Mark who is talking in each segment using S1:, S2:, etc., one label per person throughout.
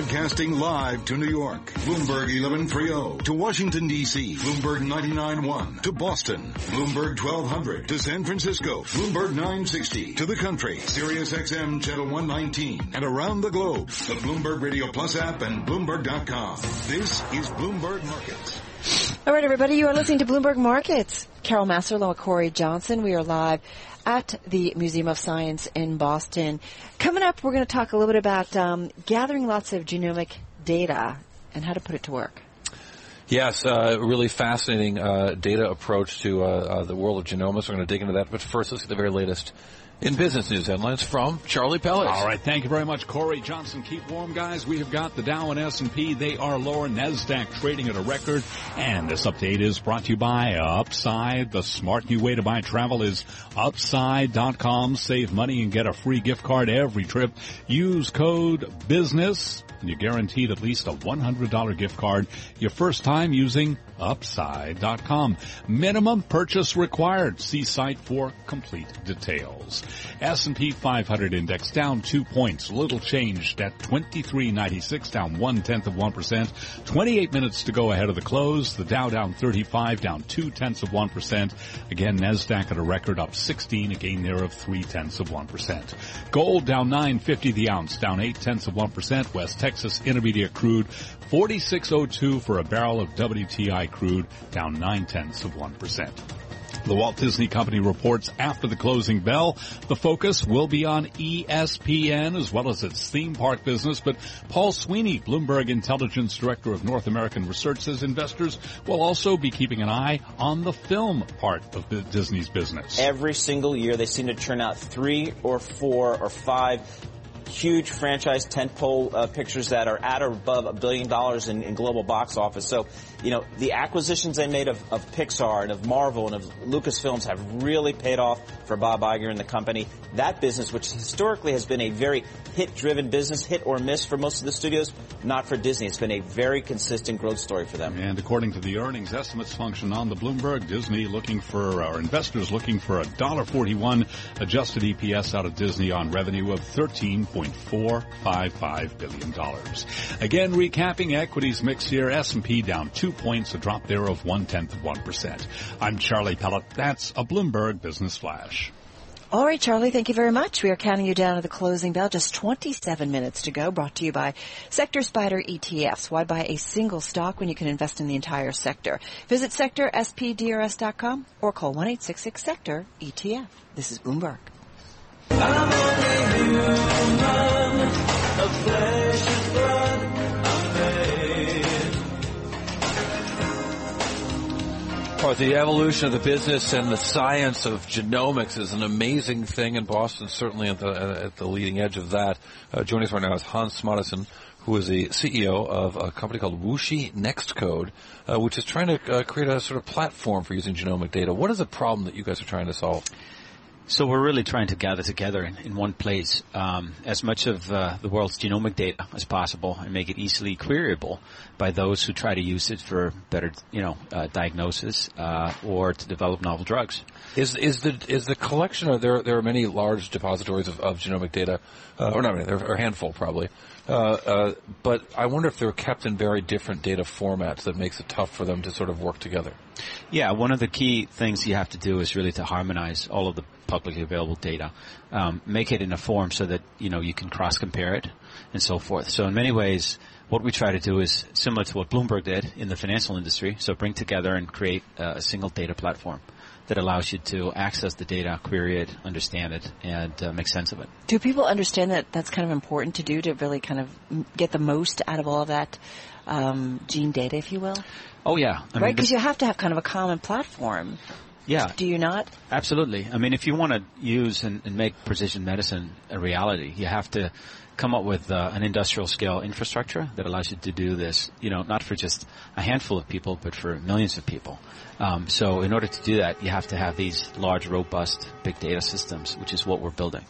S1: Broadcasting live to New York, Bloomberg 1130. To Washington, D.C., Bloomberg 99.1. To Boston, Bloomberg 1200. To San Francisco, Bloomberg 960. To the country, Sirius XM Channel 119. And around the globe, the Bloomberg Radio Plus app and Bloomberg.com. This is Bloomberg Markets.
S2: All right, everybody, you are listening to Bloomberg Markets. Carol Masterlow, Cory Johnson. We are live at the Museum of Science in Boston. Coming up, we're going to talk a little bit about um, gathering lots of genomic data and how to put it to work.
S3: Yes, uh, really fascinating uh, data approach to uh, uh the world of genomics. We're going to dig into that, but first, let's get the very latest in business news headlines from Charlie Pellet.
S4: All right, thank you very much, Cory Johnson. Keep warm, guys. We have got the Dow and S&P. They are lower. Nasdaq trading at a record. And this update is brought to you by Upside. The smart new way to buy travel is upside.com. Save money and get a free gift card every trip. Use code BUSINESS and you're guaranteed at least a $100 gift card your first time using upside.com. Minimum purchase required. See site for complete details. S&P 500 index down two points. Little changed at 2396, down one tenth of 1%. 28 minutes to go ahead of the close. The Dow down 35, down two tenths of 1%. Again, NASDAQ at a record up 16, a gain there of three tenths of 1%. Gold down 950 the ounce, down eight tenths of 1%. West Texas Intermediate crude 4602 for a barrel of WTI crude, down nine tenths of 1%. The Walt Disney Company reports after the closing bell, the focus will be on ESPN as well as its theme park business. But Paul Sweeney, Bloomberg Intelligence Director of North American Research, says investors will also be keeping an eye on the film part of Disney's business.
S5: Every single year, they seem to churn out three or four or five huge franchise tentpole uh, pictures that are at or above a billion dollars in, in, global box office. So, you know, the acquisitions they made of, of Pixar and of Marvel and of Lucasfilms have really paid off for Bob Iger and the company. That business, which historically has been a very hit-driven business, hit or miss for most of the studios, not for Disney. It's been a very consistent growth story for them.
S4: And according to the earnings estimates function on the Bloomberg, Disney looking for, our investors looking for a $1.41 adjusted EPS out of Disney on revenue of 13. $1.455 billion. Again, recapping equities mix here, S&P down two points, a drop there of one tenth of 1%. I'm Charlie Pellet. That's a Bloomberg Business Flash.
S2: All right, Charlie, thank you very much. We are counting you down to the closing bell. Just 27 minutes to go. Brought to you by Sector SPDR ETFs. Why buy a single stock when you can invest in the entire sector? Visit sectorspdrs.com or call 1-866-SECTOR-ETF. This is Bloomberg.
S3: Well, the evolution of the business and the science of genomics is an amazing thing, and Boston's certainly at the, at the leading edge of that. Uh, joining us right now is Hans Smarason, who is the CEO of a company called Wuxi Nextcode, uh, which is trying to uh, create a sort of platform for using genomic data. What is the problem that you guys are trying to solve?
S6: So we're really trying to gather together in, in one place um, as much of uh, the world's genomic data as possible and make it easily queryable by those who try to use it for better, you know, uh, diagnosis uh, or to develop novel drugs.
S3: Is is the is the collection? Or there there are many large depositories of, of genomic data, uh, or not many, there are a handful probably. Uh, uh, but I wonder if they're kept in very different data formats that makes it tough for them to sort of work together.
S6: Yeah, one of the key things you have to do is really to harmonize all of the publicly available data, um, make it in a form so that you know you can cross compare it and so forth. So in many ways, what we try to do is similar to what Bloomberg did in the financial industry. So bring together and create uh, a single data platform that allows you to access the data, query it, understand it, and uh, make sense of it.
S2: Do people understand that that's kind of important to do to really kind of get the most out of all of that um, gene data, if you will?
S6: Oh yeah,
S2: I right. Because you have to have kind of a common platform.
S6: Yeah.
S2: Do you not?
S6: Absolutely. I mean, if you want to use and, and make precision medicine a reality, you have to come up with uh, an industrial scale infrastructure that allows you to do this, you know, not for just a handful of people, but for millions of people. Um, so in order to do that, you have to have these large, robust, big data systems, which is what we're building.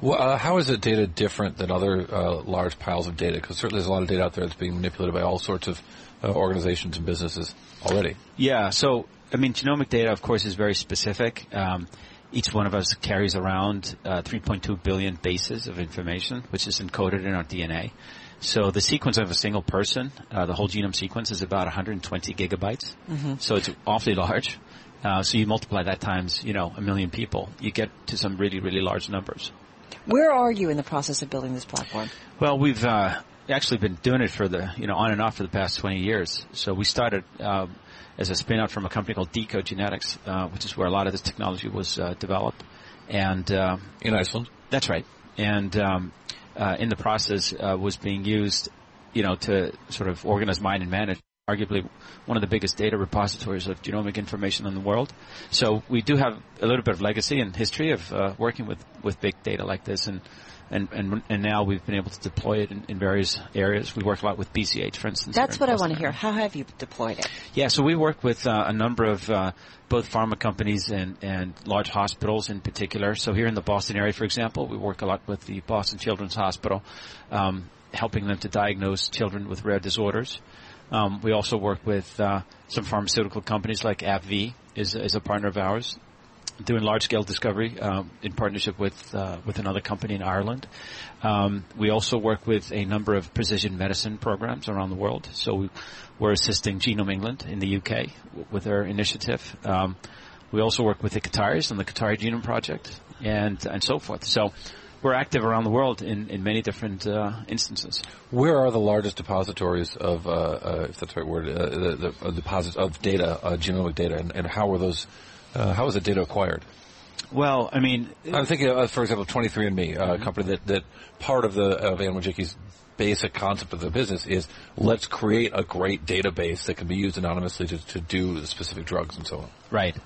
S3: Well, uh, how is it data different than other uh, large piles of data? Because certainly there's a lot of data out there that's being manipulated by all sorts of uh, organizations and businesses already.
S6: Yeah. So, I mean, genomic data, of course, is very specific. Um, each one of us carries around uh, 3.2 billion bases of information, which is encoded in our DNA. So the sequence of a single person, uh, the whole genome sequence, is about 120 gigabytes. Mm-hmm. So it's awfully large. Uh, so you multiply that times, you know, a million people, you get to some really, really large numbers.
S2: Where are you in the process of building this platform?
S6: Well, we've uh, actually been doing it for the, you know, on and off for the past 20 years. So we started uh, as a spin-out from a company called deCODE Genetics, uh, which is where a lot of this technology was uh, developed. And uh,
S3: in Iceland,
S6: that's right. And um, uh, in the process, uh, was being used, you know, to sort of organize, mine, and manage arguably one of the biggest data repositories of genomic information in the world. So we do have a little bit of legacy and history of uh, working with, with big data like this, and, and and and now we've been able to deploy it in, in various areas. We work a lot with BCH, for instance.
S2: That's what I want to hear. How have you deployed it?
S6: Yeah, so we work with uh, a number of uh, both pharma companies and and large hospitals in particular. So here in the Boston area, for example, we work a lot with the Boston Children's Hospital, um, helping them to diagnose children with rare disorders. Um, we also work with uh, some pharmaceutical companies like AbbVie is, is a partner of ours, doing large scale discovery um, in partnership with uh, with another company in Ireland. Um, we also work with a number of precision medicine programs around the world. So we, are assisting Genomics England in the UK with their initiative. Um, we also work with the Qataris on the Qatari Genome Project and and so forth. So we're active around the world in, in many different uh, instances.
S3: Where are the largest depositories of, uh, uh, if that's the right word, uh, the, the deposits of data, uh, genomic data, and, and, how are those? Uh, how is the data acquired?
S6: Well, I mean,
S3: I'm thinking, of, for example, 23andMe, mm-hmm. a company that, that part of the of Anne Wojcicki's basic concept of the business is let's create a great database that can be used anonymously to, to do specific drugs and so on.
S6: Right.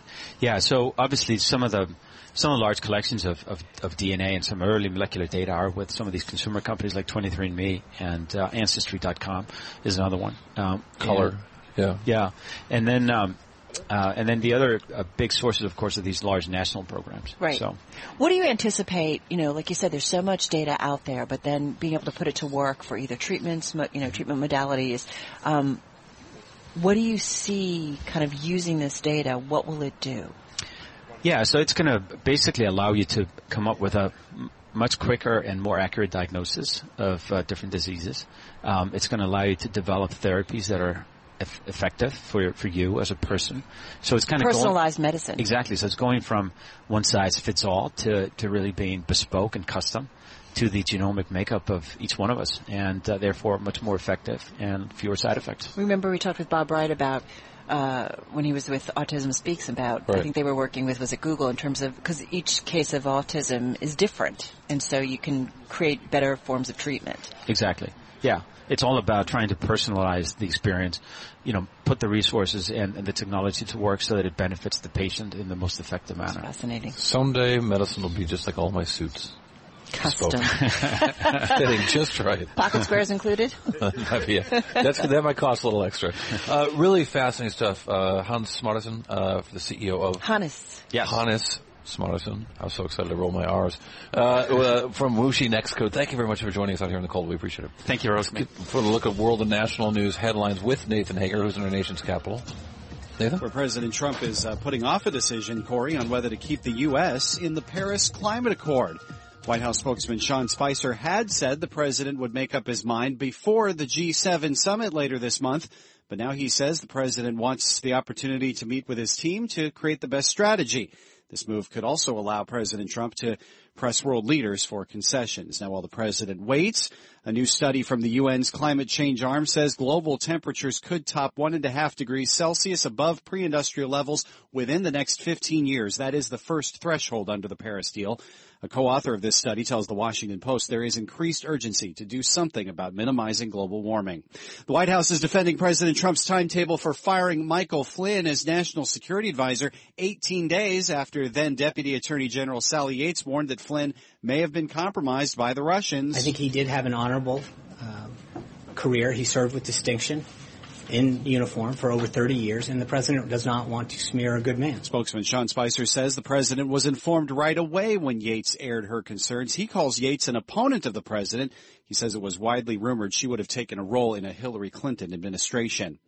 S6: Yeah. So obviously, some of the some of the large collections of, of, of, DNA and some early molecular data are with some of these consumer companies like 23andMe and uh, Ancestry.com is another one. Um,
S3: Color, yeah,
S6: yeah, and then um, uh, and then the other uh, big sources, of course, are these large national programs.
S2: Right.
S6: So,
S2: what do you anticipate? You know, like you said, there's so much data out there, but then being able to put it to work for either treatments, you know, treatment modalities. Um, what do you see kind of using this data? What will it do?
S6: Yeah, so it's going to basically allow you to come up with a much quicker and more accurate diagnosis of uh, different diseases. Um, it's going to allow you to develop therapies that are eff- effective for for you as a person. So it's kind of
S2: personalized going, medicine.
S6: Exactly. So it's going from one size fits all to to really being bespoke and custom to the genomic makeup of each one of us, and uh, therefore much more effective and fewer side effects.
S2: Remember, we talked with Bob Wright about uh, when he was with Autism Speaks about, right. I think they were working with, was at Google in terms of, because each case of autism is different. And so you can create better forms of treatment.
S6: Exactly. Yeah. It's all about trying to personalize the experience, you know, put the resources and, and the technology to work so that it benefits the patient in the most effective manner.
S2: That's fascinating.
S3: Someday medicine will be just like all my suits.
S2: Custom.
S3: Fitting just right.
S2: Pocket squares included?
S3: yeah. That's, that might cost a little extra. Uh, really fascinating stuff. Uh, Hans Smarason, uh, the CEO of...
S2: Hannes.
S3: Yes. Hannes Smarason. I was so excited to roll my R's. Uh, uh, from WuXi NextCode. Thank you very much for joining us out here in the cold. We appreciate it.
S6: Thank you, Rosemary.
S3: For the look at world and national news headlines with Nathan Hager, who's in our nation's capital. Nathan?
S7: Where President Trump is uh, putting off a decision, Cory, on whether to keep the U.S. in the Paris Climate Accord. White House spokesman Sean Spicer had said the president would make up his mind before the G7 summit later this month, but now he says the president wants the opportunity to meet with his team to create the best strategy. This move could also allow President Trump to press world leaders for concessions. Now while the president waits, a new study from the UN's climate change arm says global temperatures could top one and a half degrees Celsius above pre-industrial levels within the next 15 years. That is the first threshold under the Paris deal. A co-author of this study tells the Washington Post there is increased urgency to do something about minimizing global warming. The White House is defending President Trump's timetable for firing Michael Flynn as National Security Advisor 18 days after then Deputy Attorney General Sally Yates warned that Flynn may have been compromised by the Russians.
S8: I think he did have an honorable uh, career. He served with distinction in uniform for over 30 years, and the president does not want to smear a good man.
S7: Spokesman Sean Spicer says the president was informed right away when Yates aired her concerns. He calls Yates an opponent of the president. He says it was widely rumored she would have taken a role in a Hillary Clinton administration.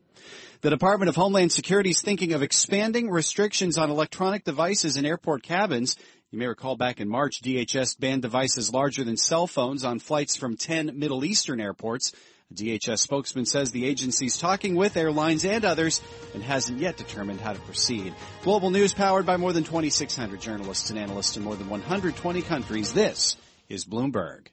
S7: The Department of Homeland Security is thinking of expanding restrictions on electronic devices in airport cabins. You may recall back in March, DHS banned devices larger than cell phones on flights from 10 Middle Eastern airports. A DHS spokesman says the agency is talking with airlines and others and hasn't yet determined how to proceed. Global news powered by more than 2,600 journalists and analysts in more than 120 countries. This is Bloomberg.